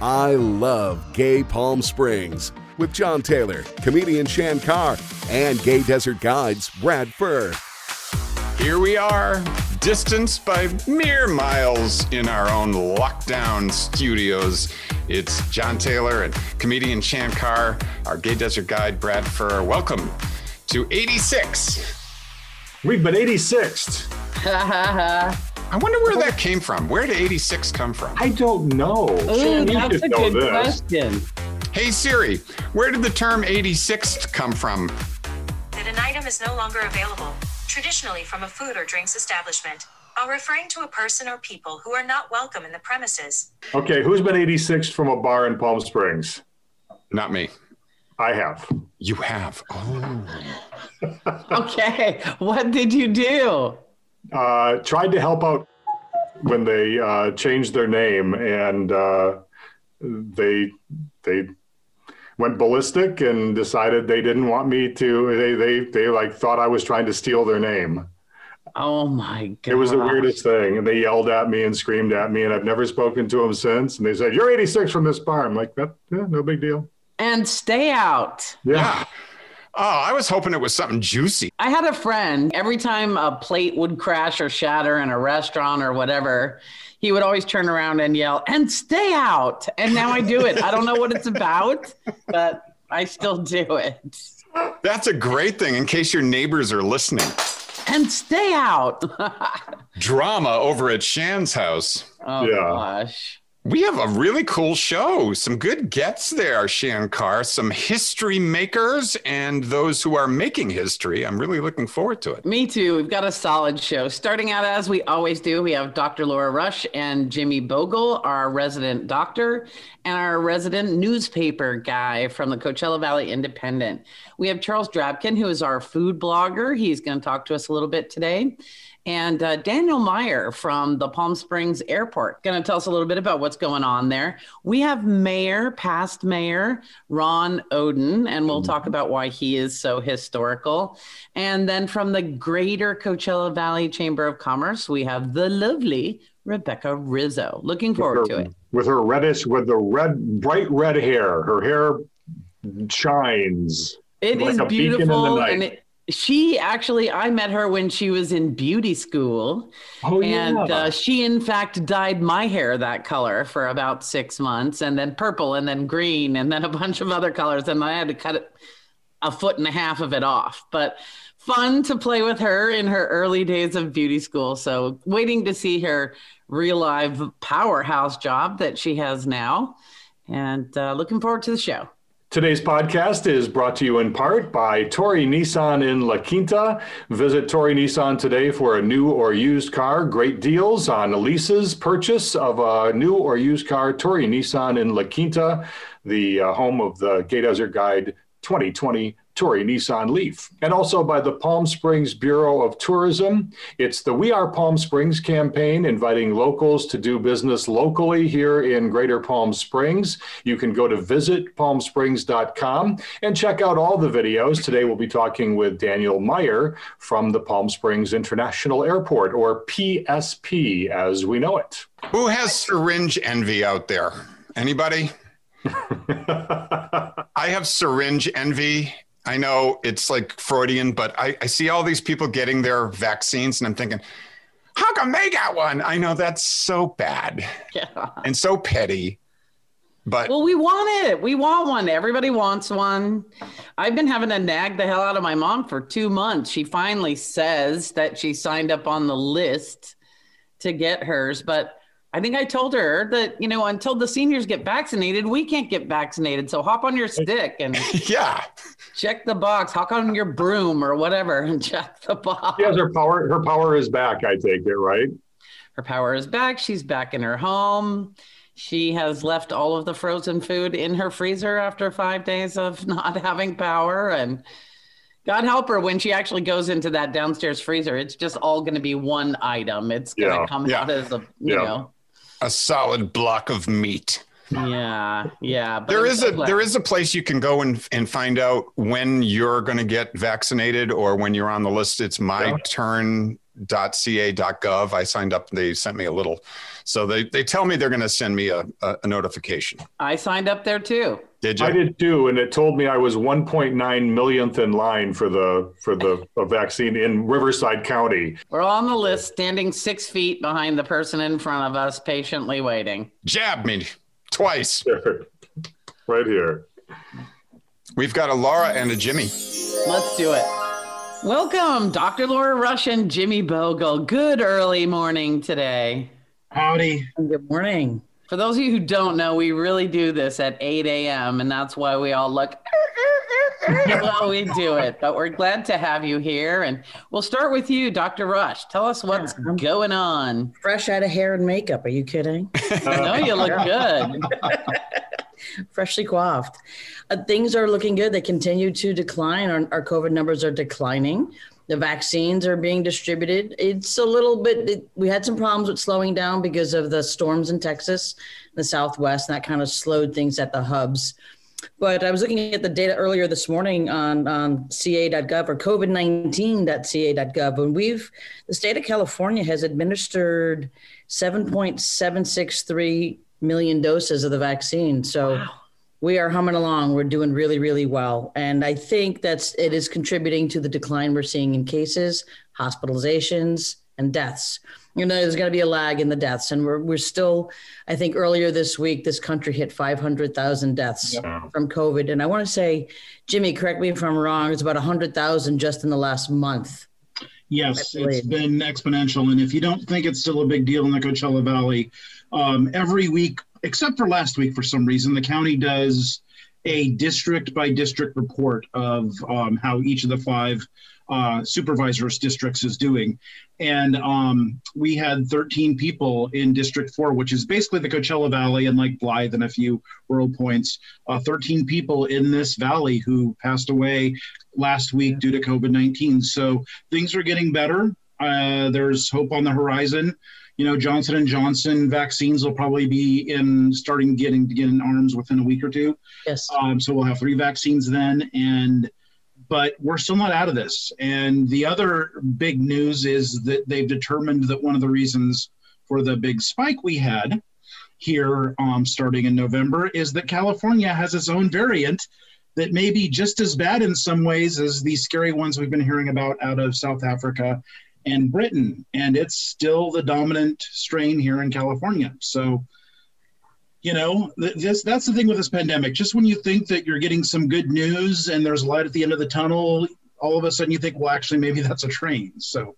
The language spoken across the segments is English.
I love Gay Palm Springs with John Taylor, comedian Shann Carr, and Gay Desert Guides Brad Fuhr. Here we are, distanced by mere miles in our own lockdown studios. It's John Taylor and comedian Shann Carr, our Gay Desert Guide Brad Fuhr. Welcome to 86. We've been 86th. I wonder where that came from. Where did 86 come from? I don't know. Ooh, Shann, that's a good this. question. Hey Siri, where did the term 86th come from? that an item is no longer available, traditionally from a food or drinks establishment, while referring to a person or people who are not welcome in the premises. Okay, who's been 86th from a bar in Palm Springs? Not me. I have. You have. Oh. Okay, what did you do? Uh, tried to help out when they uh, changed their name, and uh, they they went ballistic and decided they didn't want me to. They they they like thought I was trying to steal their name. Oh my god! It was the weirdest thing, and they yelled at me and screamed at me, and I've never spoken to them since. And they said, "You're 86 from this bar." I'm like, that, yeah, no big deal. And stay out. Yeah. Oh, I was hoping it was something juicy. I had a friend. Every time a plate would crash or shatter in a restaurant or whatever, he would always turn around and yell, "And stay out!" And now I do it. I don't know what it's about, but I still do it. That's a great thing in case your neighbors are listening. And stay out. Drama over at Shann's house. oh Yeah. gosh. We have a really cool show. Some good gets there, Shann Carr. Some history makers and those who are making history. I'm really looking forward to it. Me too. We've got a solid show. Starting out as we always do, we have Dr. Laura Rush and Jimmy Boegle, our resident doctor, and our resident newspaper guy from the Coachella Valley Independent. We have Charles Drabkin, who is our food blogger. He's going to talk to us a little bit today. And uh, Daniel Meyer from the Palm Springs Airport going to tell us a little bit about what's going on there. We have Mayor, past Mayor Ron Oden, and we'll talk about why he is so historical. And then from the Greater Coachella Valley Chamber of Commerce, we have the lovely Rebecca Rizzo. Looking forward to it. With her reddish, with the red, bright red hair. Her hair shines. It Like is a beacon in the beautiful, and it, she actually, I met her when she was in beauty school. Oh, and yeah. uh, she in fact dyed my hair that color for about six months and then purple and then green and then a bunch of other colors. And i had to cut it a foot and a half of it off. But fun to play with her in her early days of beauty school. So waiting to see her real live powerhouse job that she has now. And uh, looking forward to the show Today's podcast is brought to you in part by Torre Nissan in La Quinta. Visit Torre Nissan today for a new or used car. Great deals on leases, purchase of a new or used car. Torre Nissan in La Quinta, the uh, home of the Gay Desert Guide 2020 Torre Nissan Leaf. And also by the Palm Springs Bureau of Tourism. It's the We Are Palm Springs campaign, inviting locals to do business locally here in Greater Palm Springs. You can go to visitpalmsprings.com and check out all the videos. Today we'll be talking with Daniel Meyer from the Palm Springs International Airport, or PSP as we know it. Who has syringe envy out there? Anybody? I have syringe envy. I know it's like Freudian, but I, I see all these people getting their vaccines and I'm thinking, how come they got one? I know that's so bad yeah and so petty. But Well, we want it. We want one. Everybody wants one. I've been having to nag the hell out of my mom for two months. She finally says that she signed up on the list to get hers. But I think I told her that, you know, until the seniors get vaccinated, we can't get vaccinated. So hop on your stick and yeah, check the box, hop on your broom or whatever and check the box. She has her power. Her power is back. I take it right. Her power is back. She's back in her home. She has left all of the frozen food in her freezer after five days of not having power. And God help her when she actually goes into that downstairs freezer. It's just all going to be one item. It's going to Yeah. come Yeah. out as a, you Yeah. know, a solid block of meat. Yeah, yeah. But There I'm is so a glad. there is a place you can go and and find out when you're going to get vaccinated or when you're on the list. It's Yeah. .ca.gov. I signed up. They sent me a little, so they they tell me they're going to send me a, a, a notification. I signed up there too. Did you? I did too, and it told me I was 1.9 millionth in line for the for the vaccine in Riverside County. We're all on the list, standing six feet behind the person in front of us, patiently waiting. Jab me twice. right here. We've got a Laura and a Jimmy. Let's do it. Welcome, Dr. Laura Rush and Jimmy Boegle. Good early morning today. Howdy. Good morning. For those of you who don't know, we really do this at 8 a.m., and that's why we all look while we do it. But we're glad to have you here. And we'll start with you, Dr. Rush. Tell us what's yeah, going on. Fresh out of hair and makeup. Are you kidding? no, you look good. freshly coiffed. Uh, things are looking good. They continue to decline. Our, our, COVID numbers are declining. The vaccines are being distributed. It's a little bit, it, we had some problems with slowing down because of the storms in Texas, the Southwest, and that kind of slowed things at the hubs. But I was looking at the data earlier this morning on, um, on ca.gov or covid19.ca.gov, and we've, the state of California has administered 7.763 million doses of the vaccine. So wow. we are humming along. We're doing really, really well. And I think that's it is contributing to the decline we're seeing in cases, hospitalizations, and deaths. You know, there's going to be a lag in the deaths, and we're we're still. I think earlier this week, this country hit 500,000 deaths from COVID, and I want to say, Jimmy, correct me if I'm wrong. It's about 100,000 just in the last month. Yes, it's been exponential, and if you don't think it's still a big deal in the Coachella Valley, um, every week, except for last week, for some reason, the county does a district by district report of um, how each of the five uh, supervisors districts is doing. And um, we had 13 people in District 4, which is basically the Coachella Valley and like Blythe and a few rural points. Uh, 13 people in this valley who passed away last week due to COVID 19. So things are getting better. Uh, there's hope on the horizon you know, Johnson and Johnson vaccines will probably be in starting getting to get in arms within a week or two. Yes. Um, so we'll have three vaccines then, and but we're still not out of this. And the other big news is that they've determined that one of the reasons for the big spike we had here um, starting in November is that California has its own variant that may be just as bad in some ways as these scary ones we've been hearing about out of South Africa and Britain, and it's still the dominant strain here in California. So, you know, this that's the thing with this pandemic. Just when you think that you're getting some good news and there's light at the end of the tunnel, all of a sudden you think, well, actually, maybe that's a train. So,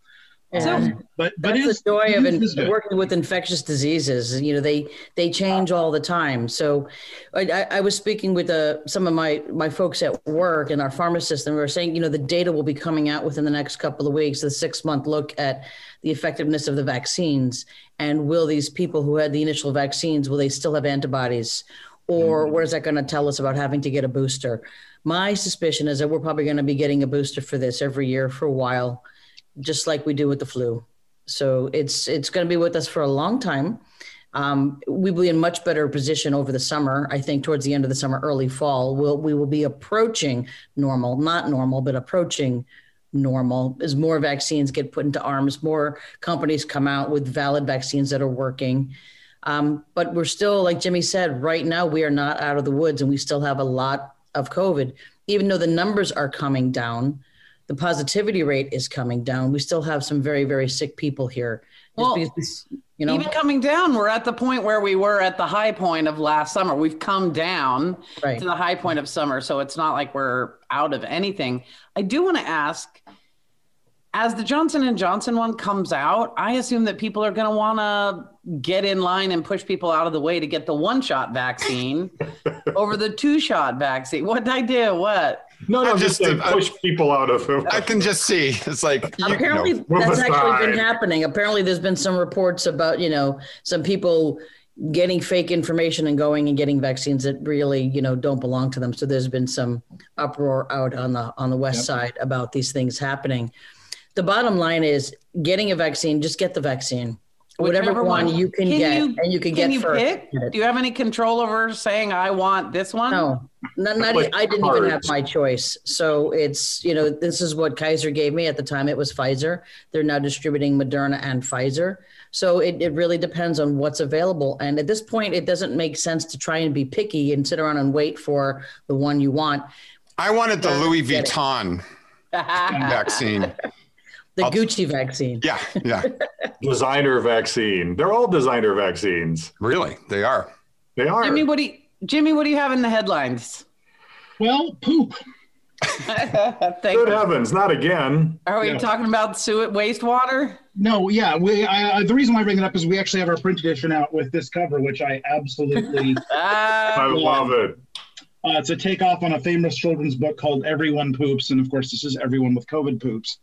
um, but but that's the joy of in, working with infectious diseases. You know, they they change all the time. So, I, I was speaking with uh, some of my my folks at work and our pharmacists, and we were saying, you know, the data will be coming out within the next couple of weeks. The six month look at the effectiveness of the vaccines, and will these people who had the initial vaccines will they still have antibodies, or mm-hmm. where's that going to tell us about having to get a booster? My suspicion is that we're probably going to be getting a booster for this every year for a while just like we do with the flu. So it's it's going to be with us for a long time. Um, we will be in much better position over the summer. I think towards the end of the summer, early fall, we'll, we will be approaching normal, not normal, but approaching normal as more vaccines get put into arms, more companies come out with valid vaccines that are working. Um, but we're still, like Jimmy said, right now we are not out of the woods and we still have a lot of COVID, even though the numbers are coming down the positivity rate is coming down. We still have some very, very sick people here. Well, because, you know, even coming down, we're at the point where we were at the high point of last summer. We've come down right. to the high point of summer, so it's not like we're out of anything. I do want to ask as the Johnson and Johnson one comes out, I assume that people are going to want to get in line and push people out of the way to get the one shot vaccine over the two shot vaccine. What did I do? What? No, no, I'm just, just push people out of it. I can just see it's like apparently you know, that's actually been happening. Apparently, there's been some reports about you know some people getting fake information and going and getting vaccines that really you know don't belong to them. So there's been some uproar out on the on the west yep. side about these things happening. The bottom line is getting a vaccine. Just get the vaccine. Whatever one, one, you can, can get, you, and you can, can get you first. Pick? Do you have any control over saying I want this one? No, Not, not like I didn't cards. even have my choice. So it's, you know, this is what Kaiser gave me at the time. It was Pfizer. They're now distributing Moderna and Pfizer. So it, it really depends on what's available. And at this point, it doesn't make sense to try and be picky and sit around and wait for the one you want. I wanted the uh, Louis Vuitton vaccine. The I'll, Gucci vaccine. Yeah, yeah. designer vaccine. They're all designer vaccines. Really? They are. They are. I mean, what do you, Jimmy, what do you have in the headlines? Well, poop. Good you. heavens, not again. Are we yeah. talking about sewage wastewater? No, yeah. We I, the reason why I bring it up is we actually have our print edition out with this cover, which I absolutely I love it. Uh, it's a takeoff on a famous children's book called Everyone Poops, and of course, this is Everyone with COVID Poops.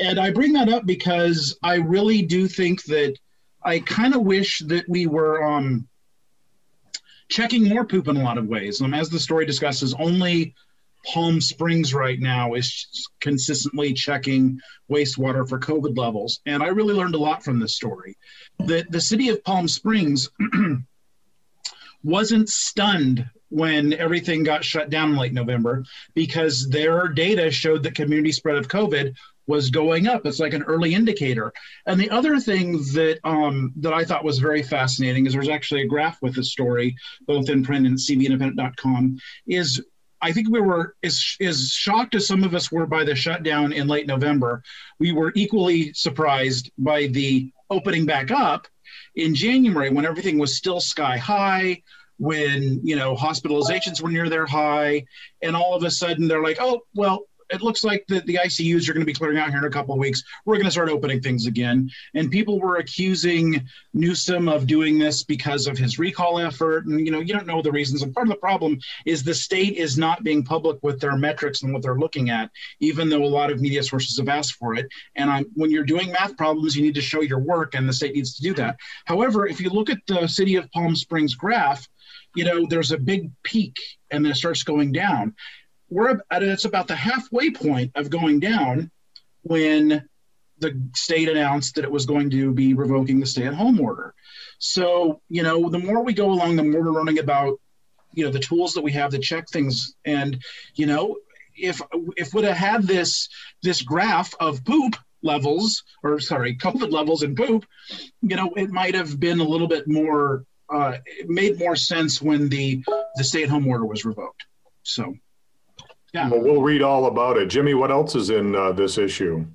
And I bring that up because I really do think that I kind of wish that we were um, checking more poop in a lot of ways. Um, as the story discusses, only Palm Springs right now is consistently checking wastewater for COVID levels. And I really learned a lot from this story. The, the city of Palm Springs wasn't stunned when everything got shut down in late November because their data showed that community spread of COVID was going up. It's like an early indicator. And the other thing that um, that I thought was very fascinating is there's actually a graph with the story, both in print and cvindependent.com, is I think we were as, as shocked as some of us were by the shutdown in late November. We were equally surprised by the opening back up in January when everything was still sky high, when you know hospitalizations were near their high, and all of a sudden they're like, oh well, it looks like the, the ICUs are going to be clearing out here in a couple of weeks. We're going to start opening things again. And people were accusing Newsom of doing this because of his recall effort. And, you know, you don't know the reasons. And part of the problem is the state is not being public with their metrics and what they're looking at, even though a lot of media sources have asked for it. And I'm, when you're doing math problems, you need to show your work, and the state needs to do that. However, if you look at the city of Palm Springs graph, you know, there's a big peak and then it starts going down we're at it's about the halfway point of going down when the state announced that it was going to be revoking the stay-at-home order. So you know, the more we go along, the more we're learning about you know the tools that we have to check things, and you know, if if would have had this this graph of poop levels or sorry covid levels in poop you know it might have been a little bit more uh, it made more sense when the the stay-at-home order was revoked. So yeah. Well, we'll read all about it. Jimmy, what else is in uh, this issue?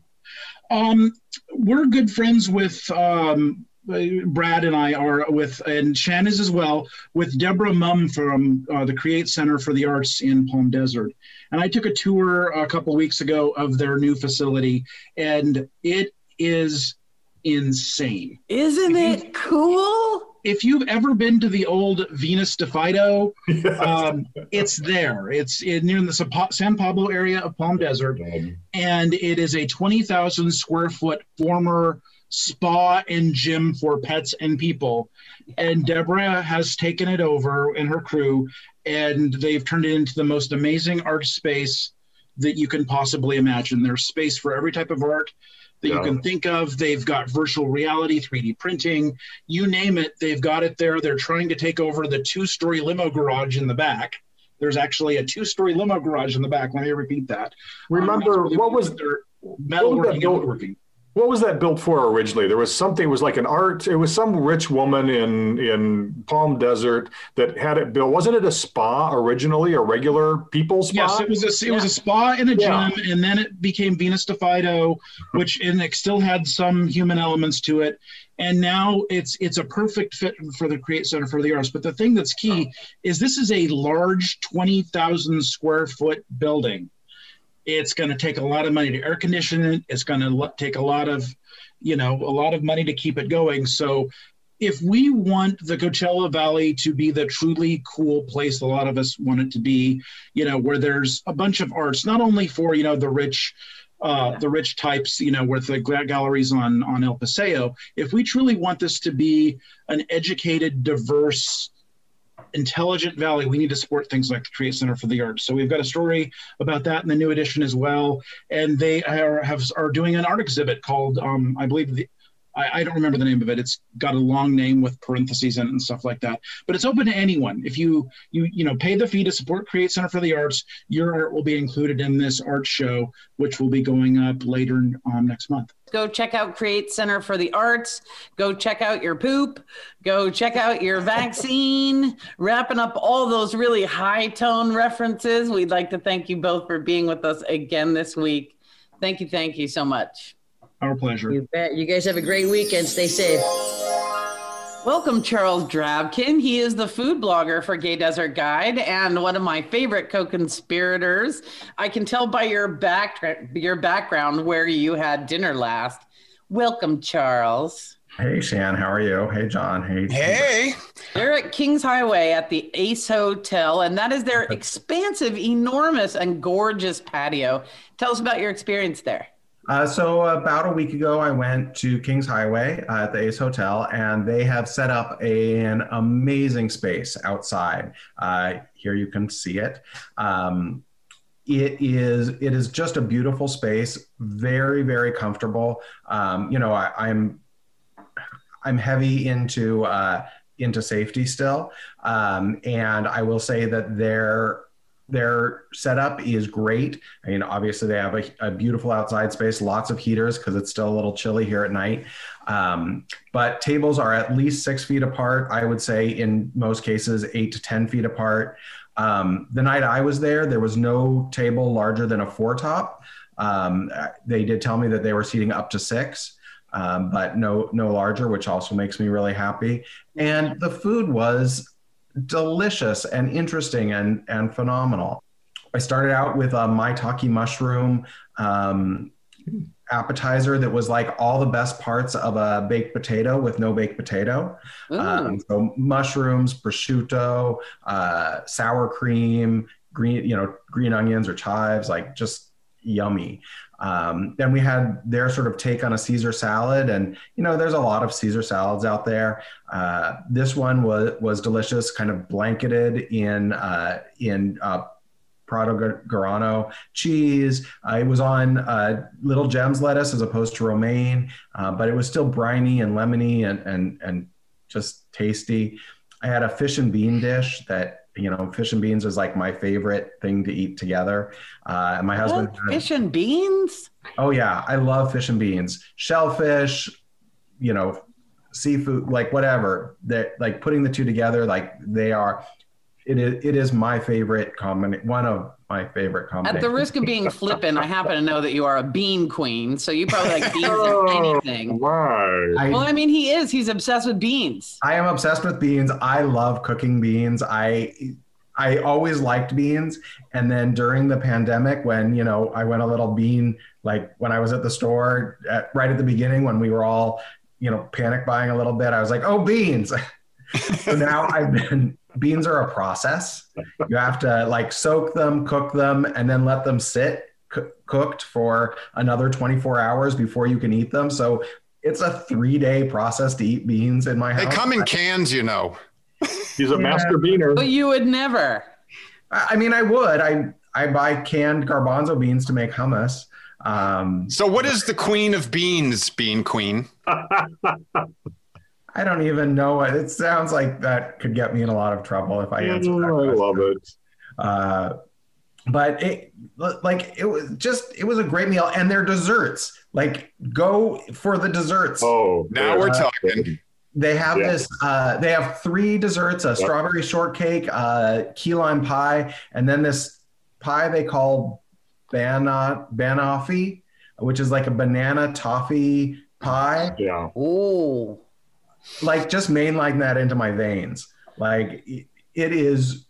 Um, we're good friends with um, Brad and I are with, and Shann is as well, with Deborah Mumm from uh, the Create Center for the Arts in Palm Desert. And I took a tour a couple weeks ago of their new facility, and it is insane. Isn't it cool? If you've ever been to the old Venus de Fido, yes. um, it's there. It's in, near the San Pablo area of Palm Desert, and it is a 20,000 square foot former spa and gym for pets and people. And Deborah has taken it over and her crew, and they've turned it into the most amazing art space that you can possibly imagine. There's space for every type of art that yeah. you can think of. They've got virtual reality, 3D printing, you name it, they've got it there. They're trying to take over the two story limo garage in the back. There's actually a two story limo garage in the back. Let me repeat that. Remember, um, what was their metalworking and woodworking? What was that built for originally? There was something. It was like an art. It was some rich woman in in Palm Desert that had it built. Wasn't it a spa originally? A regular people spa? Yes, it was a it yeah. was a spa in a yeah. gym, and then it became Venus de Fido, which and it still had some human elements to it. And now it's it's a perfect fit for the Create Center for the Arts. But the thing that's key is this is a large twenty thousand square foot building it's going to take a lot of money to air condition it. It's going to take a lot of, you know, a lot of money to keep it going. So if we want the Coachella Valley to be the truly cool place a lot of us want it to be, you know, where there's a bunch of arts, not only for, you know, the rich uh, the rich types, you know, with the galleries on on El Paseo. If we truly want this to be an educated, diverse, intelligent valley, we need to support things like the Create Center for the Arts. So we've got a story about that in the new edition as well. And they are have are doing an art exhibit called, um, I believe, the I, don't remember the name of it. It's got a long name with parentheses in it and stuff like that. But it's open to anyone. If you you you know pay the fee to support Create Center for the Arts, your art will be included in this art show, which will be going up later um, next month. Go check out Create Center for the Arts. Go check out your poop. Go check out your vaccine. Wrapping up all those really high tone references. We'd like to thank you both for being with us again this week. Thank you. Thank you so much. Our pleasure. You bet. You guys have a great weekend. Stay safe. Welcome, Charles Drabkin. He is the food blogger for Gay Desert Guide and one of my favorite co-conspirators. I can tell by your back your background where you had dinner last. Welcome, Charles. Hey, Shann. How are you? Hey, John. Hey. Hey. They're at Kings Highway at the Ace Hotel, and that is their expansive, enormous, and gorgeous patio. Tell us about your experience there. Uh, so about a week ago, I went to Kings Highway uh, at the Ace Hotel, and they have set up a, an amazing space outside. Uh, here you can see it. Um, it is it is just a beautiful space, very very comfortable. Um, you know, I, I'm I'm heavy into uh, into safety still, um, and I will say that there their setup is great. I mean, obviously they have a, a beautiful outside space, lots of heaters because it's still a little chilly here at night. Um, but tables are at least six feet apart. I would say in most cases, eight to 10 feet apart. Um, the night I was there, there was no table larger than a four top. Um, they did tell me that they were seating up to six. Um, but no, no larger, which also makes me really happy. And the food was delicious and interesting and, and phenomenal. I started out with a maitake mushroom um, appetizer that was like all the best parts of a baked potato with no baked potato. Um, so mushrooms, prosciutto, uh, sour cream, green, you know, green onions or chives, like just yummy. Um, then we had their sort of take on a Caesar salad, and you know, there's a lot of Caesar salads out there. Uh, this one was was delicious, kind of blanketed in uh, in uh, Prato Grano cheese. Uh, it was on uh, little gems lettuce as opposed to romaine, uh, but it was still briny and lemony and and and just tasty. I had a fish and bean dish that you know, fish and beans is like my favorite thing to eat together. Uh, and my husband fish and beans. Oh yeah, I love fish and beans, shellfish, you know, seafood, like whatever. That like putting the two together, like they are. It is it is my favorite combination. One of my favorite combinations. At the risk of being flippant, I happen to know that you are a bean queen, so you probably like beans oh, anything. Right. I, well, I mean, he is. He's obsessed with beans. I am obsessed with beans. I love cooking beans. I I always liked beans, and then during the pandemic, when you know I went a little bean, like when I was at the store at, right at the beginning when we were all you know panic buying a little bit, I was like, oh beans. so now I've been beans are a process. You have to like soak them, cook them, and then let them sit c- cooked for another 24 hours before you can eat them. So it's a three day process to eat beans in my house. They come in cans, you know. He's a yeah. master beaner. But you would never. I mean, I would. I I buy canned garbanzo beans to make hummus. Um, so, what is the queen of beans, bean queen? I don't even know what it sounds like. That could get me in a lot of trouble if I answer. that I love it. Uh, but it like it was just it was a great meal and their desserts like go for the desserts oh now we're talking they have yeah. this uh, they have three desserts a yep. strawberry shortcake uh, key lime pie and then this pie they call bana banoffee which is like a banana toffee pie yeah oh like just mainline that into my veins. Like it is,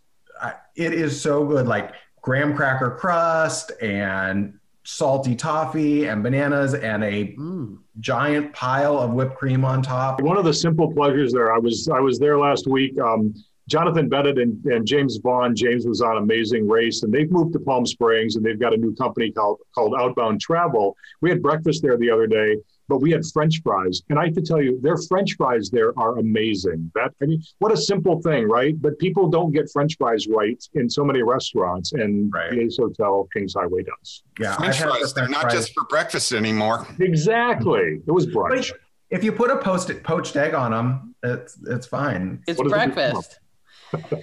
it is so good. Like graham cracker crust and salty toffee and bananas and a mm. giant pile of whipped cream on top. One of the simple pleasures there. I was I was there last week. Um, Jonathan Bennett and, and Jaymes Vaughan. Jaymes was on Amazing Race, and they've moved to Palm Springs, and they've got a new company called called Outbound Travel. We had breakfast there the other day, but we had French fries, and I have to tell you, their French fries there are amazing. That I mean, what a simple thing, right? But people don't get French fries right in so many restaurants, and right. the Ace Hotel Kings Highway does. Yeah, French fries. They're not fries. just for breakfast anymore. Exactly. It was brunch. If you put a post poached egg on them, it's it's fine. It's breakfast.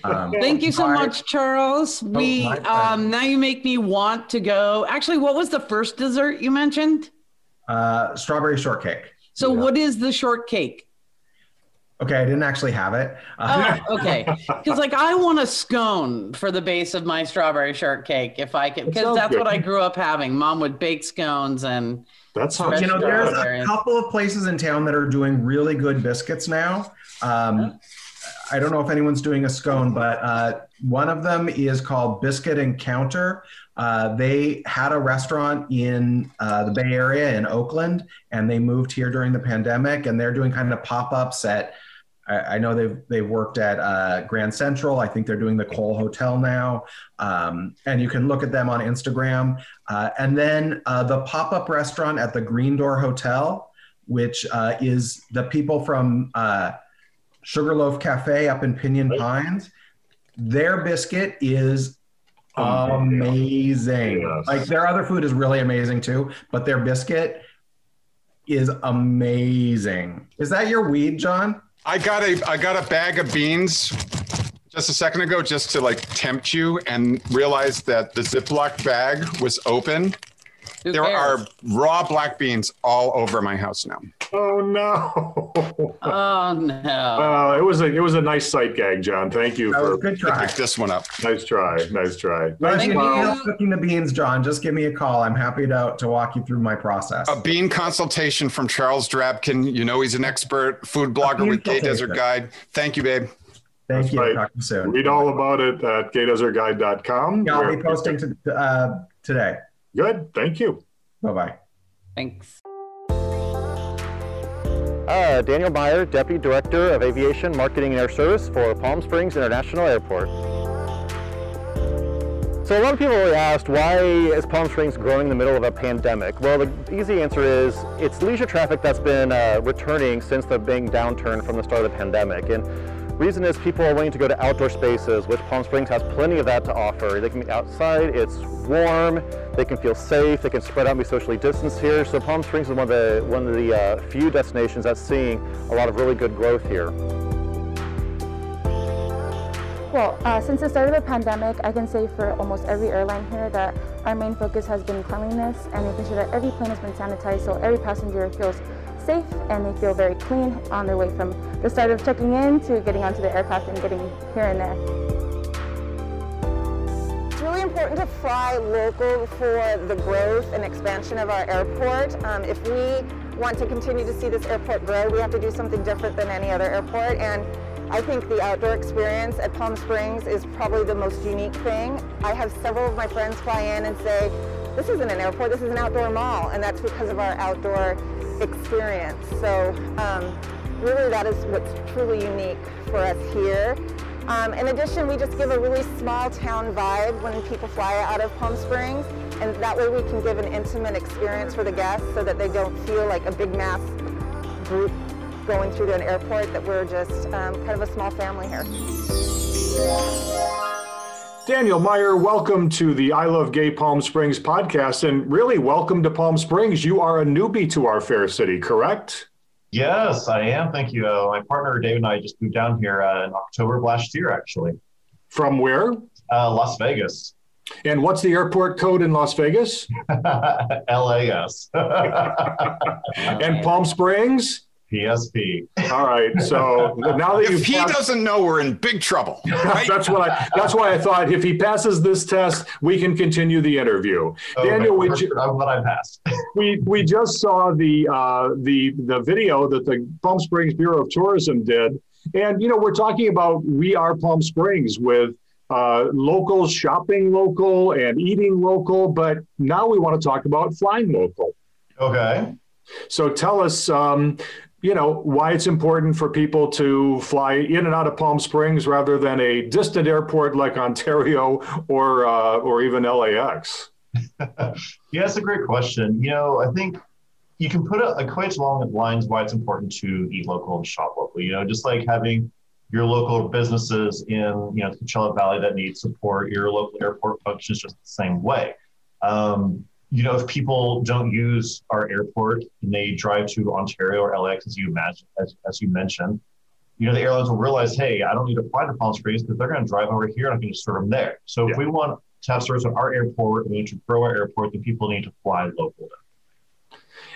Um, Thank you so much, Charles. Oh, we um, now you make me want to go. Actually, what was the first dessert you mentioned? Uh, strawberry shortcake. So, yeah. what is the shortcake? Okay, I didn't actually have it. Uh, oh, okay. Because like I want a scone for the base of my strawberry shortcake if I can, because that's good. what I grew up having. Mom would bake scones and. That's how you know. There's a couple of places in town that are doing really good biscuits now. Um, I don't know if anyone's doing a scone, but uh, one of them is called Biscuit Encounter. Uh, they had a restaurant in uh, the Bay Area in Oakland, and they moved here during the pandemic, and they're doing kind of pop ups at I, I know they've they've worked at uh, Grand Central. I think they're doing the Cole Hotel now, um, and you can look at them on Instagram. Uh, and then uh, the pop up restaurant at the Green Door Hotel, which uh, is the people from uh, Sugarloaf Cafe up in Pinyon Pines. Their biscuit is amazing. Yes. Like their other food is really amazing too, but their biscuit is amazing. Is that your weed, John? I got a I got a bag of beans just a second ago just to like tempt you and realize that the Ziploc bag was open. Who there cares? are raw black beans all over my house now. Oh no! oh no! Uh, it was a it was a nice sight gag, John. Thank you that for good try. Pick this one up. Nice try. Nice try. Nice you cooking the beans, John. Just give me a call. I'm happy to to walk you through my process. A bean consultation from Charles Drabkin. You know he's an expert food blogger with Gay Desert Guide. Thank you, babe. Thank That's you. Right. Talk to you soon. Read all about it at gaydesertguide.com. Yeah, I'll be posting to, uh, today. Good. Thank you. Bye bye. Thanks. Uh, Daniel Meyer, Deputy Director of Aviation Marketing and Air Service for Palm Springs International Airport. So a lot of people really asked, why is Palm Springs growing in the middle of a pandemic? Well, the easy answer is it's leisure traffic that's been uh, returning since the big downturn from the start of the pandemic. And Reason is people are willing to go to outdoor spaces, which Palm Springs has plenty of that to offer. They can be outside, it's warm, they can feel safe, they can spread out and be socially distanced here. So Palm Springs is one of the, one of the uh, few destinations that's seeing a lot of really good growth here. Well, uh, since the start of the pandemic, I can say for almost every airline here that our main focus has been cleanliness and making sure that every plane has been sanitized so every passenger feels safe and they feel very clean on their way from the start of checking in to getting onto the aircraft and getting here and there. It's really important to fly local for the growth and expansion of our airport. Um, if we want to continue to see this airport grow, we have to do something different than any other airport. And I think the outdoor experience at Palm Springs is probably the most unique thing. I have several of my friends fly in and say, this isn't an airport, this is an outdoor mall. And that's because of our outdoor experience. So um, really that is what's truly unique for us here. Um, in addition, we just give a really small town vibe when people fly out of Palm Springs, and that way we can give an intimate experience for the guests so that they don't feel like a big mass group going through an airport, that we're just um, kind of a small family here. Daniel Meyer, welcome to the I Love Gay Palm Springs podcast, and really welcome to Palm Springs. You are a newbie to our fair city, correct? Yes, I am. Thank you. Uh, my partner Dave and I just moved down here uh, in October of last year, actually. From where? Uh, Las Vegas. And what's the airport code in Las Vegas? LAS. and Palm Springs? PSP. All right. So now that if he passed, doesn't know, we're in big trouble. Right? that's what I. That's why I thought if he passes this test, we can continue the interview. Okay, Daniel, we ju- I'm glad I passed. we we just saw the uh, the the video that the Palm Springs Bureau of Tourism did, and you know we're talking about we are Palm Springs with. Uh, locals shopping local and eating local, but now we want to talk about flying local. Okay. So tell us, um, you know, why it's important for people to fly in and out of Palm Springs rather than a distant airport like Ontario or uh, or even LAX. yeah, that's a great question. You know, I think you can put a quite along the lines why it's important to eat local and shop local. You know, just like having your local businesses in you know the Coachella Valley that need support, your local airport functions just the same way. Um, you know, if people don't use our airport and they drive to Ontario or LAX, as you imagine, as, as you mentioned, you know, the airlines will realize, hey, I don't need to fly to Palm Springs because they're going to drive over here and I can just serve them there. So yeah. if we want to have service at our airport, and we need to grow our airport, then people need to fly local.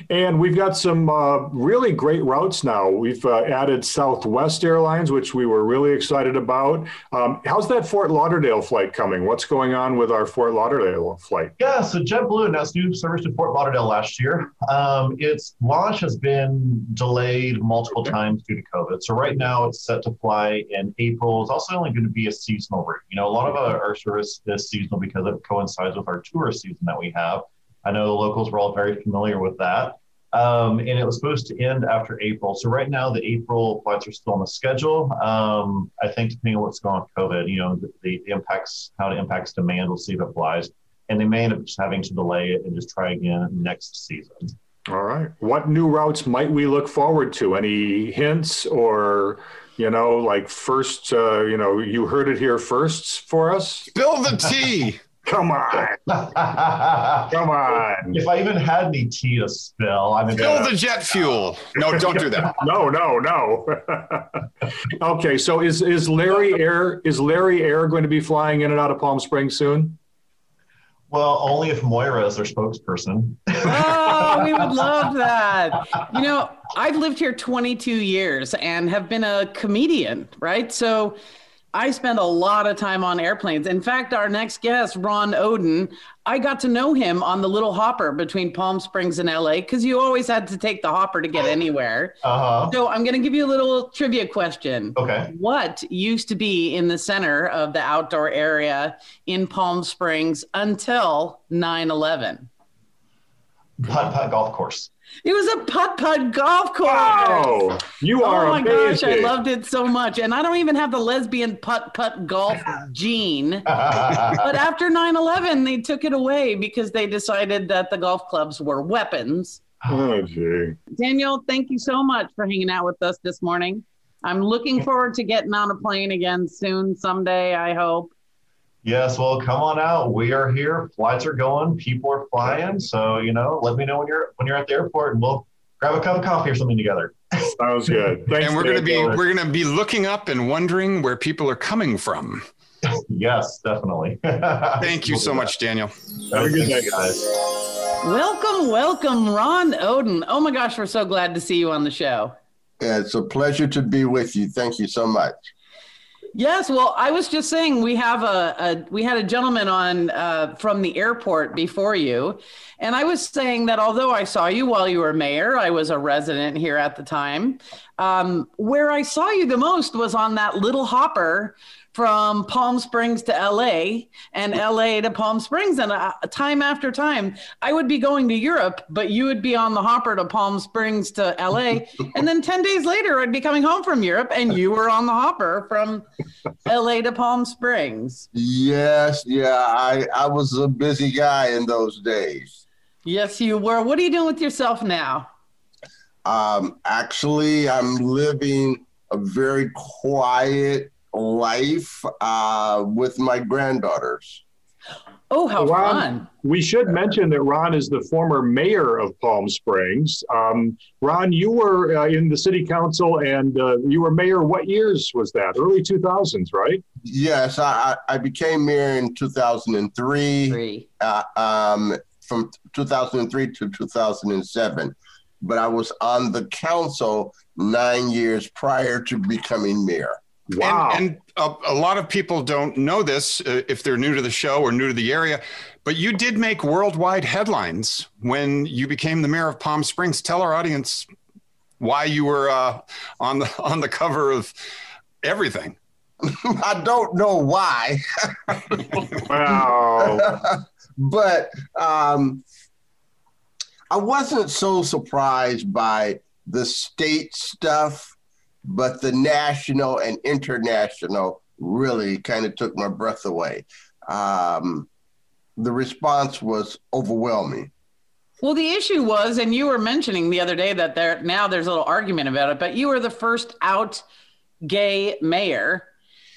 And we've got some uh, really great routes now. We've uh, added Southwest Airlines, which we were really excited about. Um, how's that Fort Lauderdale flight coming? What's going on with our Fort Lauderdale flight? Yeah, so JetBlue announced new service to Fort Lauderdale last year. Um, its launch has been delayed multiple times due to COVID. So right now it's set to fly in April. It's also only going to be a seasonal route. You know, a lot of our, our service is seasonal because it coincides with our tourist season that we have. I know the locals were all very familiar with that. Um, and it was supposed to end after April. So right now, the April flights are still on the schedule. Um, I think depending on what's going on with COVID, you know, the, the, impacts, how it impacts demand, we'll see if it flies. And they may end up just having to delay it and just try again next season. All right. What new routes might we look forward to? Any hints or, you know, like first, uh, you know, you heard it here first for us? Spill the tea. Come on. Come on. If I even had any tea to spill, I mean, spill the jet fuel. No, don't do that. no, no, no. okay, so is is Larry Air is Larry Air going to be flying in and out of Palm Springs soon? Well, only if Moira is their spokesperson. oh, we would love that. You know, I've lived here 22 years and have been a comedian, right? So I spend a lot of time on airplanes. In fact, our next guest, Ron Oden, I got to know him on the little hopper between Palm Springs and LA because you always had to take the hopper to get anywhere. Uh-huh. So I'm going to give you a little trivia question. Okay. What used to be in the center of the outdoor area in Palm Springs until 9 11? Putt Putt Golf Course. It was a putt putt golf course. Wow, you are. Oh my amazing. gosh, I loved it so much, and I don't even have the lesbian putt putt golf gene. but after 9-11, they took it away because they decided that the golf clubs were weapons. Oh, gee. Daniel, thank you so much for hanging out with us this morning. I'm looking forward to getting on a plane again soon, someday. I hope. Yes, well, come on out. We are here. Flights are going. People are flying. So you know, let me know when you're when you're at the airport, and we'll grab a cup of coffee or something together. Sounds good. Thanks, and we're going to be we're going to be looking up and wondering where people are coming from. yes, definitely. Thank you so much, Daniel. Have a good day, guys. Welcome, welcome, Ron Oden. Oh my gosh, we're so glad to see you on the show. Yeah, it's a pleasure to be with you. Thank you so much. Yes, well, I was just saying we have a, a we had a gentleman on uh, from the airport before you, and I was saying that although I saw you while you were mayor, I was a resident here at the time. Um, where I saw you the most was on that little hopper from Palm Springs to LA and LA to Palm Springs. And uh, time after time, I would be going to Europe, but you would be on the hopper to Palm Springs to LA. and then 10 days later, I'd be coming home from Europe and you were on the hopper from LA to Palm Springs. Yes. Yeah. I, I was a busy guy in those days. Yes, you were. What are you doing with yourself now? Um, actually, I'm living a very quiet, life uh, with my granddaughters. Oh, how Ron, fun! We should mention that Ron is the former mayor of Palm Springs. Um, Ron, you were uh, in the city council and uh, you were mayor. What years was that? Early 2000s, right? Yes, I, I became mayor in 2003. Uh, um, from 2003 to 2007, but I was on the council nine years prior to becoming mayor. Wow. And, and a, a, lot of people don't know this uh, if they're new to the show or new to the area, but you did make worldwide headlines when you became the mayor of Palm Springs. Tell our audience why you were uh, on the on the cover of everything. I don't know why. wow. but um, I wasn't so surprised by the state stuff but the national and international really kind of took my breath away. Um, the response was overwhelming. Well, the issue was, and you were mentioning the other day that there now there's a little argument about it, but you were the first out gay mayor.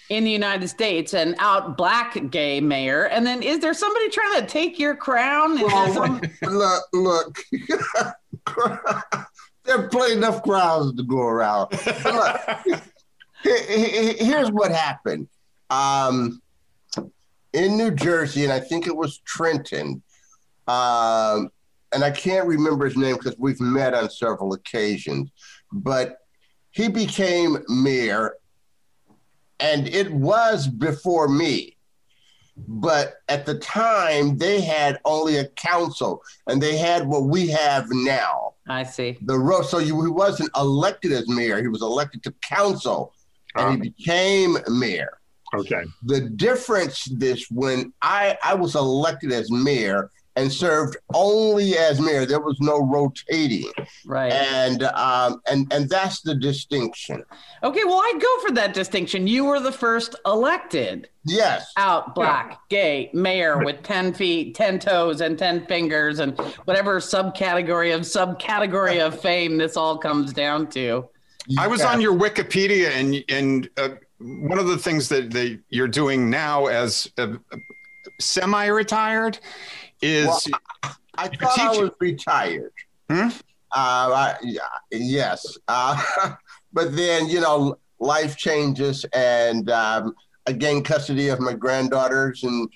in the United States and out black gay mayor. And then is there somebody trying to take your crown? Well, some... look, look. there are plenty enough crowds to go around. Look, here's what happened. Um, in New Jersey, and I think it was Trenton, um, and I can't remember his name because we've met on several occasions, but he became mayor, and it was before me. But at the time, they had only a council, and they had what we have now. I see. The road. So you, he wasn't elected as mayor; he was elected to council, and um, he ah. became mayor. Okay. The difference this when I I was elected as mayor and served only as mayor. There was no rotating. Right. And um and and that's the distinction. Okay, well I'd go for that distinction. You were the first elected. Yes. Out black, yeah. gay, mayor with 10 feet, 10 toes and 10 fingers and whatever subcategory of subcategory of fame this all comes down to. I was on your Wikipedia and and uh, one of the things that, that you're doing now as a, a semi-retired is well, I, I thought I was retired. Hmm? Uh, I, yes, uh, but then you know life changes, and um, I gained custody of my granddaughters, and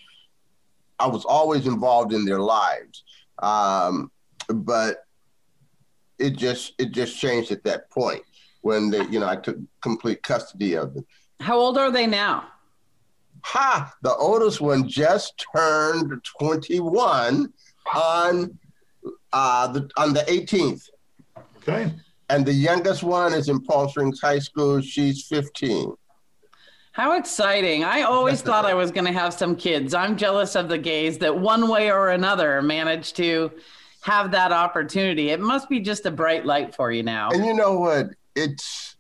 I was always involved in their lives. Um, but it just it just changed at that point when they you know I took complete custody of them. How old are they now? Ha! The oldest one just turned 21 on uh, the on the 18th. Okay. And the youngest one is in Palm Springs High School. She's 15. How exciting. I always thought I was going to have some kids. I'm jealous of the gays that one way or another managed to have that opportunity. It must be just a bright light for you now. And you know what? It's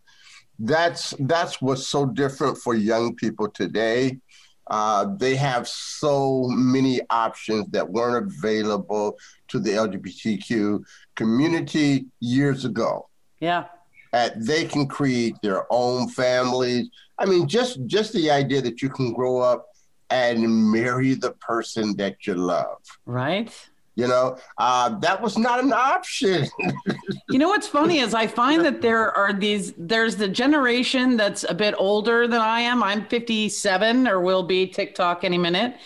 that's that's what's so different for young people today uh, they have so many options that weren't available to the LGBTQ community years ago. Yeah. They can create their own families. I mean, just just the idea that you can grow up and marry the person that you love. Right. You know, uh, that was not an option. you know what's funny is I find that there are these. There's the generation that's a bit older than I am. I'm 57 or will be TikTok any minute.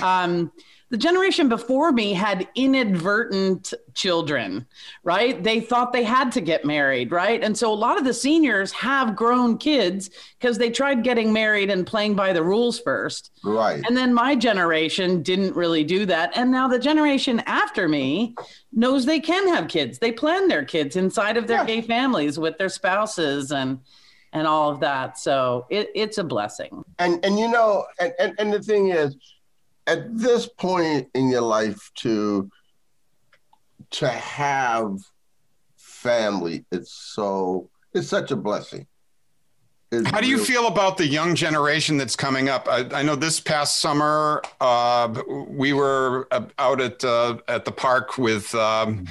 Um, the generation before me had inadvertent children, right? They thought they had to get married, right? And so a lot of the seniors have grown kids because they tried getting married and playing by the rules first. Right. And then my generation didn't really do that. And now the generation after me knows they can have kids. They plan their kids inside of their yeah. gay families with their spouses and and all of that. So it, it's a blessing. And and you know, and, and, and the thing is, at this point in your life to to have family it's so it's such a blessing it's How do you feel about the young generation that's coming up? I, I know this past summer uh, we were out at uh, at the park with um,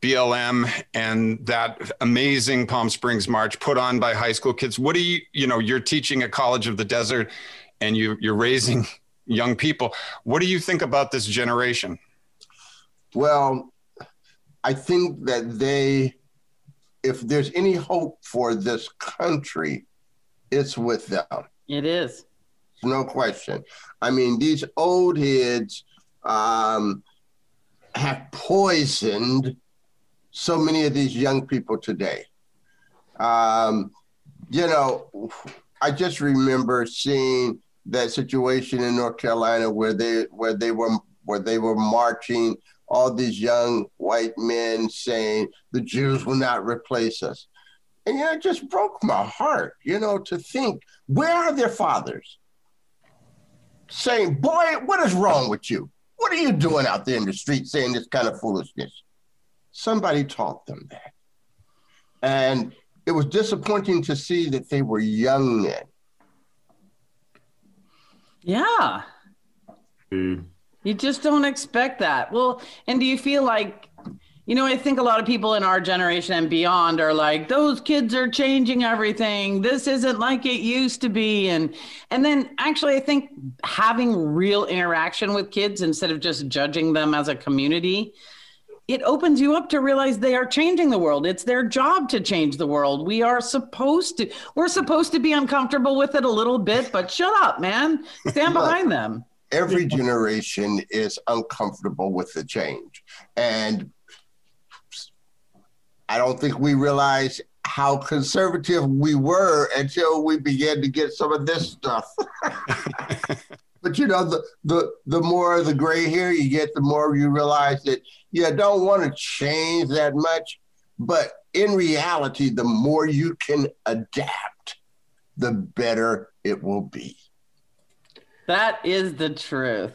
BLM and that amazing Palm Springs March put on by high school kids. What do you you know? You're teaching at College of the Desert, and you you're raising young people. What do you think about this generation? Well, I think that they, if there's any hope for this country, it's with them. It is. No question. I mean, these old heads um, have poisoned so many of these young people today. Um, you know, I just remember seeing that situation in North Carolina where they where they were where they were marching all these young white men saying the Jews will not replace us. And you know, it just broke my heart, you know, to think where are their fathers? Saying, boy, what is wrong with you? What are you doing out there in the street saying this kind of foolishness? Somebody taught them that. And it was disappointing to see that they were young men yeah. You just don't expect that. Well, and do you feel like, You know, I think a lot of people in our generation and beyond are like, those kids are changing everything. This isn't like it used to be. And and then actually I think having real interaction with kids instead of just judging them as a community, it opens you up to realize they are changing the world. It's their job to change the world. We are supposed to, we're supposed to be uncomfortable with it a little bit, but shut up, man. Stand behind them. Every generation is uncomfortable with the change. And I don't think we realize how conservative we were until we began to get some of this stuff. but you know, the, the the more the gray hair you get, the more you realize that you don't want to change that much. But in reality, the more you can adapt, the better it will be. That is the truth.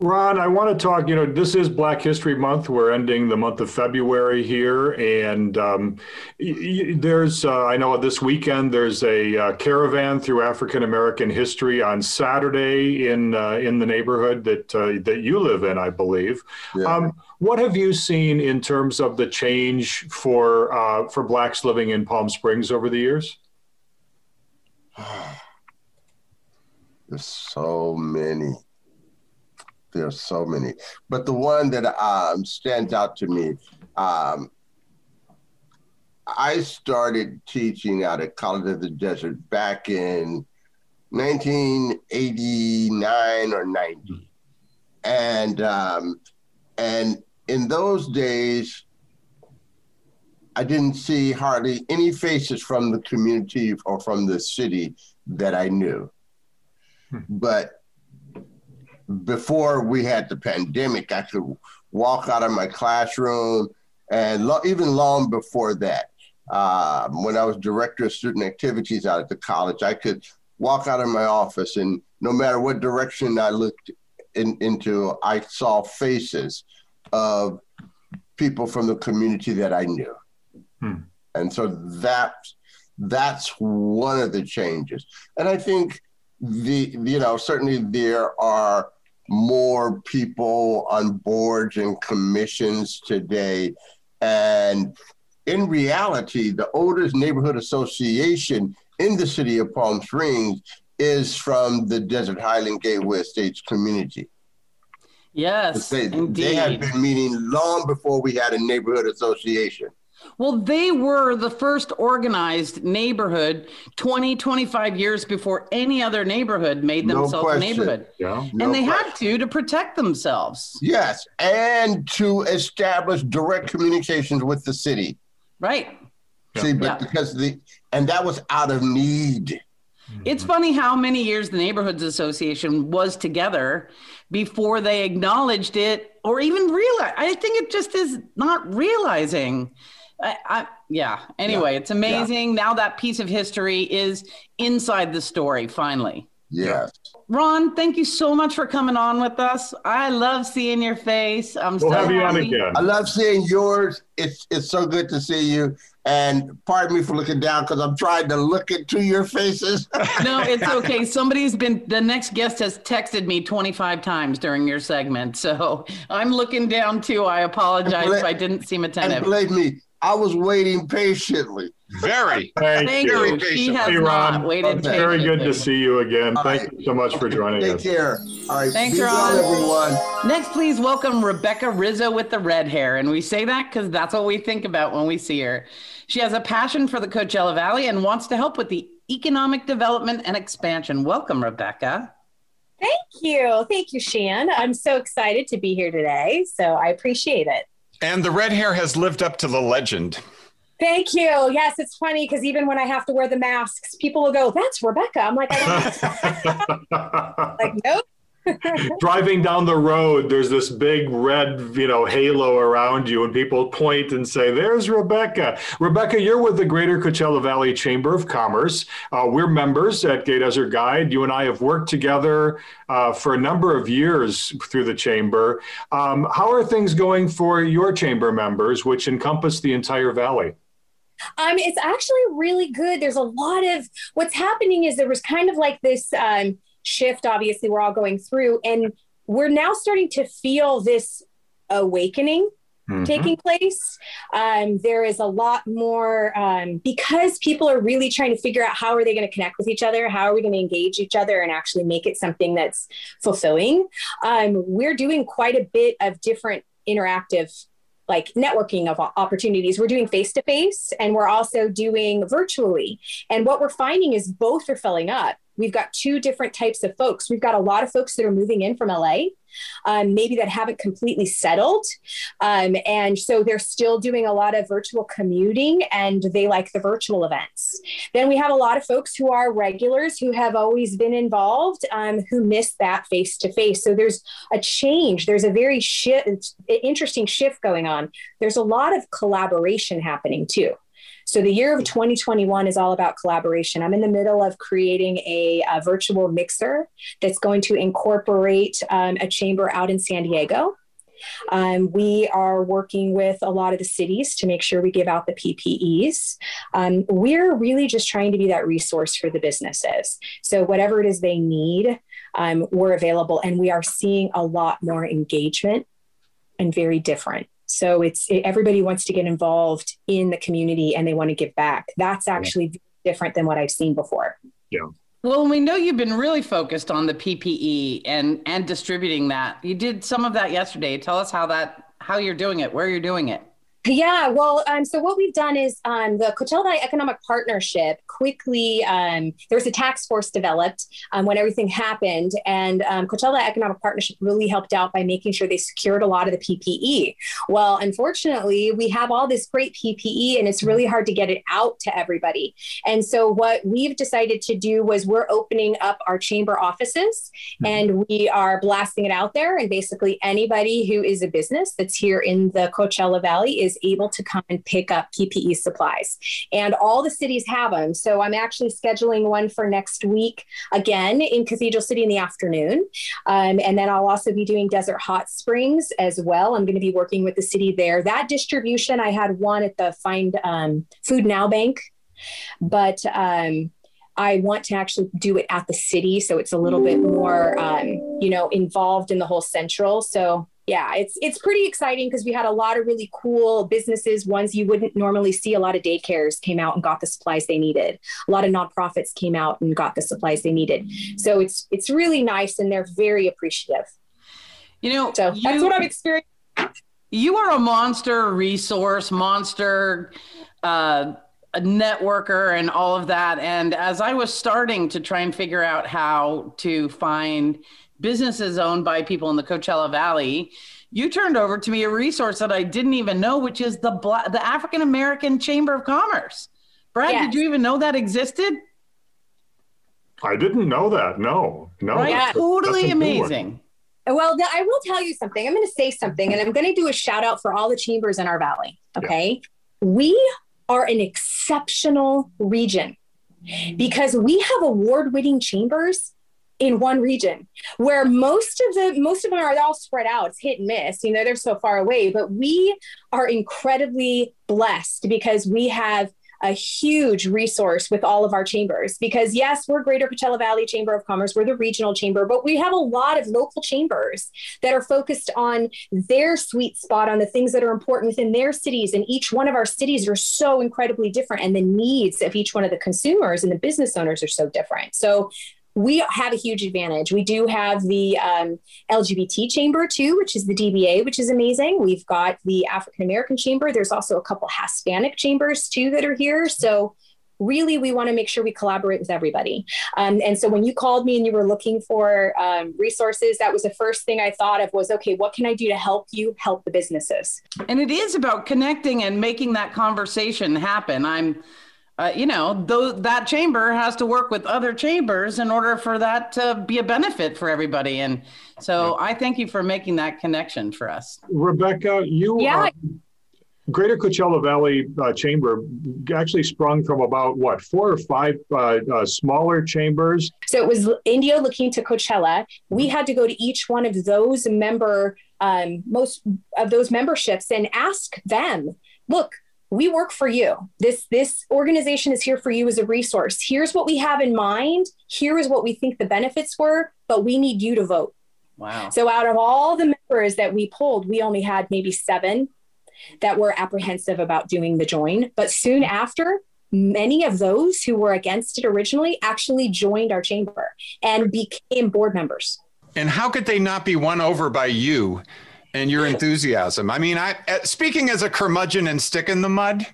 Ron, I want to talk. You know, this is Black History Month. We're ending the month of February here, and um, y- y- there's. Uh, I know this weekend there's a uh, caravan through African American history on Saturday in uh, in the neighborhood that uh, that you live in, I believe. Yeah. Um, what have you seen in terms of the change for uh, for blacks living in Palm Springs over the years? There's so many. There's so many, but the one that um, stands out to me, um, I started teaching out at College of the Desert back in 1989 or 90, and um, and in those days, I didn't see hardly any faces from the community or from the city that I knew, but before we had the pandemic, I could walk out of my classroom, and lo- even long before that, um, when I was director of student activities out at the college, I could walk out of my office, and no matter what direction I looked in, into, I saw faces of people from the community that I knew, Hmm. and so that that's one of the changes. And I think the you know certainly there are more people on boards and commissions today. And in reality the oldest neighborhood association in the city of palm springs is from the desert highland gateway estates community. Yes, they, indeed. they have been meeting long before we had a neighborhood association Well, they were the first organized neighborhood 20, 25 years before any other neighborhood made No themselves a neighborhood. Yeah. No and they question. had to to protect themselves. yes and to establish direct communications with the city Right. see but Yeah. because the and that was out of need It's mm-hmm. funny how many years the Neighborhoods Association was together before they acknowledged it or even realized. I think it just is not realizing. I, I, yeah. Anyway, it's amazing. Now that piece of history is inside the story finally. yes Ron, thank you so much for coming on with us. I love seeing your face. I'm We'll so have you on again. I love seeing yours. It's it's so good to see you. And pardon me for looking down because I'm trying to look into your faces. No, it's okay. Somebody's been, the next guest has texted me 25 times during your segment. So I'm looking down too. I apologize if I didn't seem and attentive. believe me, I was waiting patiently. Very. Thank, Thank you. you. She has Hey, not Ron. waited Okay. Very good to see you again. All Thank right. you so much for joining us. Take us. care. All right. Thanks, Be Ron. well, everyone. Next, please welcome Rebecca Rizzo with the red hair. And we say that because that's what we think about when we see her. She has a passion for the Coachella Valley and wants to help with the economic development and expansion. Welcome, Rebecca. Thank you. Thank you, Shann. I'm so excited to be here today. So I appreciate it. And the red hair has lived up to the legend. Thank you. Yes, it's funny because even when I have to wear the masks, people will go, That's Rebecca. I'm like, I don't like, nope. Driving down the road, there's this big red, you know, halo around you, and people point and say, "There's Rebecca." Rebecca, you're with the Greater Coachella Valley Chamber of Commerce. Uh, we're members at Gay Desert Guide. You and I have worked together uh, for a number of years through the chamber. Um, how are things going for your chamber members, which encompass the entire valley? Um, it's actually really good. There's a lot of what's happening is there was kind of like this um, shift, obviously, we're all going through, and we're now starting to feel this awakening mm-hmm. taking place. Um, there is a lot more um, because people are really trying to figure out how are they going to connect with each other, how are we going to engage each other, and actually make it something that's fulfilling. Um, we're doing quite a bit of different interactive like networking of opportunities. We're doing face to face and we're also doing virtually. And what we're finding is both are filling up. We've got two different types of folks. We've got a lot of folks that are moving in from LA um, maybe that haven't completely settled. Um, and so they're still doing a lot of virtual commuting and they like the virtual events. Then we have a lot of folks who are regulars who have always been involved um, who miss that face to face. So there's a change. There's a very interesting shift going on. There's a lot of collaboration happening too. So the year of 2021 is all about collaboration. I'm in the middle of creating a, a virtual mixer that's going to incorporate um, a chamber out in San Diego. Um, we are working with a lot of the cities to make sure we give out the PPEs. Um, we're really just trying to be that resource for the businesses. So, whatever it is they need, um, we're available. And we are seeing a lot more engagement and very different. So it's it, everybody wants to get involved in the community and they want to give back. That's actually yeah. different than what I've seen before. Yeah. Well, we know you've been really focused on the PPE and and distributing that. You did some of that yesterday. Tell us how that how you're doing it, where you're doing it. Yeah, well, um, so what we've done is um, the Coachella Economic Partnership quickly, um, there was a task force developed um, when everything happened. And um, Coachella Economic Partnership really helped out by making sure they secured a lot of the PPE. Well, unfortunately, we have all this great PPE and it's really hard to get it out to everybody. And so what we've decided to do was we're opening up our chamber offices mm-hmm. and we are blasting it out there. And basically, anybody who is a business that's here in the Coachella Valley is able to come and pick up PPE supplies. And all the cities have them. So I'm actually scheduling one for next week again in Cathedral City in the afternoon. Um, and then I'll also be doing Desert Hot Springs as well. I'm going to be working with the city there. That distribution, I had one at the Find um, Food Now Bank, but um, I want to actually do it at the city. So it's a little bit more, um, you know, involved in the whole central. So yeah, it's it's pretty exciting because we had a lot of really cool businesses, ones you wouldn't normally see. A lot of daycares came out and got the supplies they needed. A lot of nonprofits came out and got the supplies they needed. So it's it's really nice, and they're very appreciative. You know, so you, that's what I've experienced. You are a monster resource, monster. Uh, a networker and all of that. And as I was starting to try and figure out how to find businesses owned by people in the Coachella Valley, you turned over to me a resource that I didn't even know, which is the Bla- the African American Chamber of Commerce. Brad, yes. did you even know that existed? I didn't know that. No, no. Right? That's, totally that's amazing. Well, I will tell you something. I'm going to say something, and I'm going to do a shout out for all the chambers in our valley. Okay. Yeah. We are an exceptional region because we have award winning chambers in one region where most of the most of them are all spread out it's hit and miss you know they're so far away but we are incredibly blessed because we have a huge resource with all of our chambers because yes we're greater coachella valley chamber of commerce we're the regional chamber but we have a lot of local chambers that are focused on their sweet spot on the things that are important within their cities and each one of our cities are so incredibly different and the needs of each one of the consumers and the business owners are so different. So we have a huge advantage. We do have the um, LGBT chamber too, which is the DBA, which is amazing. We've got the African American chamber. There's also a couple Hispanic chambers too that are here. So really we want to make sure we collaborate with everybody um, and so when you called me and you were looking for um, resources that was the first thing i thought of was okay what can i do to help you help the businesses and it is about connecting and making that conversation happen i'm uh, you know, though that chamber has to work with other chambers in order for that to be a benefit for everybody. And so I thank you for making that connection for us. Rebecca, you yeah. Greater Coachella Valley uh, Chamber actually sprung from about what four or five uh, uh, smaller chambers. So it was Indio looking to Coachella. We had to go to each one of those member, um, most of those memberships, and ask them, look, we work for you. This this organization is here for you as a resource. Here's what we have in mind. Here is what we think the benefits were but we need you to vote. Wow. So out of all the members that we pulled we only had maybe seven that were apprehensive about doing the join. But soon after, many of those who were against it originally actually joined our chamber and became board members. And how could they not be won over by you and your enthusiasm? I mean, I uh, speaking as a curmudgeon and stick in the mud.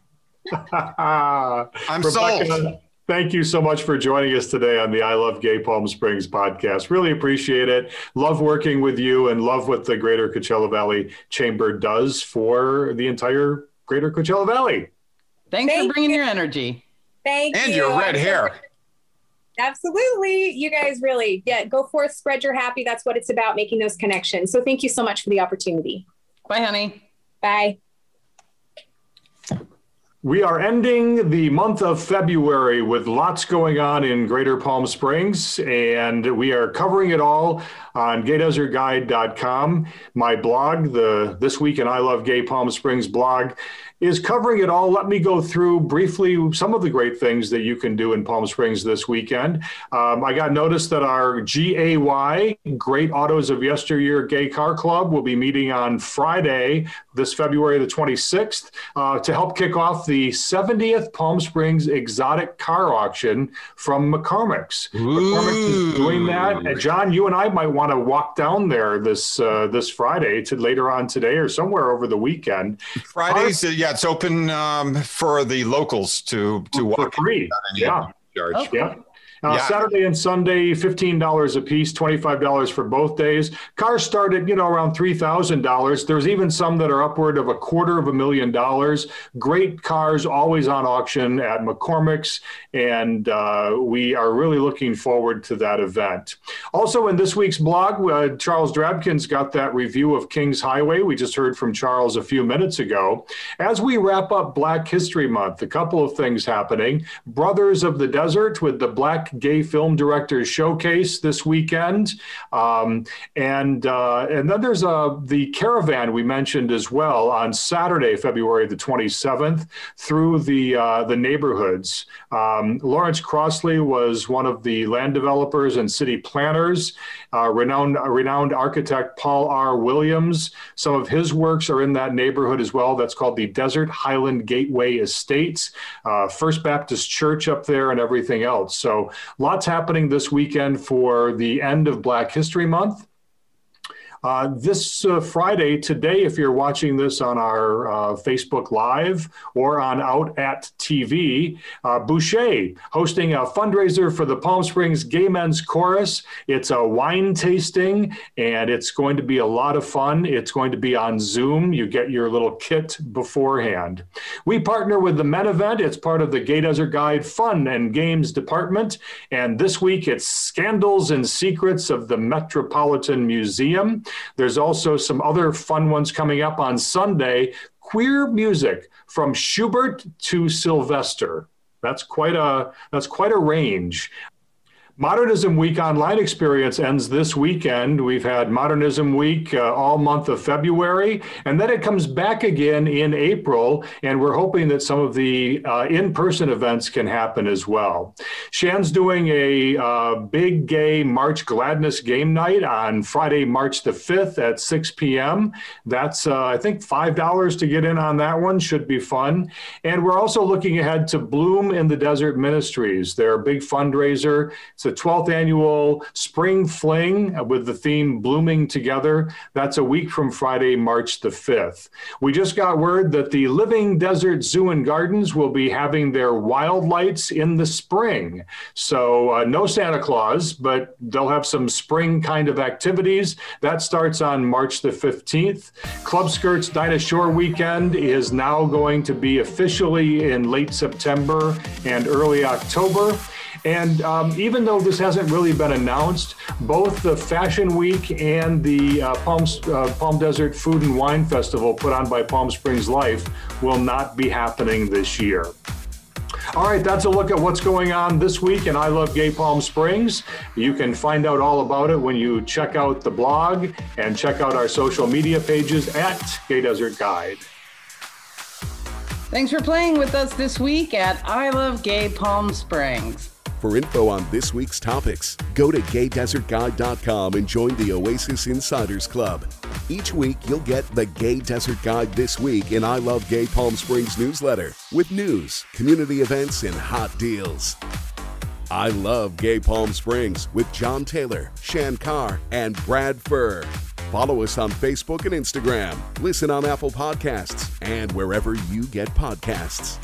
I'm Rebecca, sold. Thank you so much for joining us today on the I Love Gay Palm Springs podcast. Really appreciate it. Love working with you and love what the Greater Coachella Valley Chamber does for the entire Greater Coachella Valley. Thanks Thank for bringing you. your energy. Thank and you. And your red hair. Absolutely. You guys really, yeah, go forth, spread your happy. That's what it's about, making those connections. So thank you so much for the opportunity. Bye, honey. Bye. We are ending the month of February with lots going on in Greater Palm Springs, and we are covering it all on gaydesertguide.com. My blog, the This Week in I Love Gay Palm Springs blog, is covering it all. Let me go through briefly some of the great things that you can do in Palm Springs this weekend. Um, I got notice that our GAY, Great Autos of Yesteryear Gay Car Club, will be meeting on Friday, this February the 26th, uh, to help kick off the 70th Palm Springs Exotic Car Auction from McCormick's. McCormick's is doing that. And John, you and I might want to walk down there this uh, this Friday to later on today or somewhere over the weekend. Fridays, uh, yeah, it's open um, for the locals to to walk. For free. Yeah. Charge. Okay. Yeah. Uh, yeah. Saturday and Sunday, $15 a piece, $25 for both days. Cars start at, you know, around $3,000. There's even some that are upward of a quarter of a million dollars. Great cars always on auction at McCormick's. And uh, we are really looking forward to that event. Also, in this week's blog, uh, Charles Drabkin's got that review of Kings Highway. We just heard from Charles a few minutes ago. As we wrap up Black History Month, a couple of things happening. Brothers of the Desert with the Black Gay Film Directors Showcase this weekend, um, and uh, and then there's uh, the caravan we mentioned as well on Saturday, February the 27th, through the uh, the neighborhoods. Um, Lawrence Crossley was one of the land developers and city planners. Uh, renowned renowned architect Paul R. Williams. Some of his works are in that neighborhood as well. That's called the Desert Highland Gateway Estates, uh, First Baptist Church up there, and everything else. So lots happening this weekend for the end of Black History Month. Uh, this uh, Friday, today, if you're watching this on our uh, Facebook Live or on Out at TV, uh, Boucher hosting a fundraiser for the Palm Springs Gay Men's Chorus. It's a wine tasting and it's going to be a lot of fun. It's going to be on Zoom. You get your little kit beforehand. We partner with the Men event. It's part of the Gay Desert Guide Fun and Games Department. And this week it's Scandals and Secrets of the Metropolitan Museum. There's also some other fun ones coming up on Sunday. Queer music from Schubert to Sylvester. That's quite a that's quite a range. Modernism Week online experience ends this weekend. We've had Modernism Week uh, all month of February, and then it comes back again in April. And we're hoping that some of the uh, in person events can happen as well. Shann's doing a uh, big gay March Gladness game night on Friday, March the 5th at 6 p.m. That's, uh, I think, $5 to get in on that one. Should be fun. And we're also looking ahead to Bloom in the Desert Ministries, their big fundraiser. It's the 12th annual Spring Fling with the theme Blooming Together. That's a week from Friday, March the 5th. We just got word that the Living Desert Zoo and Gardens will be having their wild lights in the spring. So, uh, no Santa Claus, but they'll have some spring kind of activities. That starts on March the 15th. Club Skirts Dinah Shore weekend is now going to be officially in late September and early October. And um, even though this hasn't really been announced, both the Fashion Week and the uh, Palm, uh, Palm Desert Food and Wine Festival put on by Palm Springs Life will not be happening this year. All right, that's a look at what's going on this week in I Love Gay Palm Springs. You can find out all about it when you check out the blog and check out our social media pages at Gay Desert Guide. Thanks for playing with us this week at I Love Gay Palm Springs. For info on this week's topics, go to gaydesertguide.com and join the Oasis Insiders Club. Each week, you'll get the Gay Desert Guide This Week in I Love Gay Palm Springs newsletter with news, community events, and hot deals. I Love Gay Palm Springs with John Taylor, Shann Carr, and Brad Fuhr. Follow us on Facebook and Instagram. Listen on Apple Podcasts and wherever you get podcasts.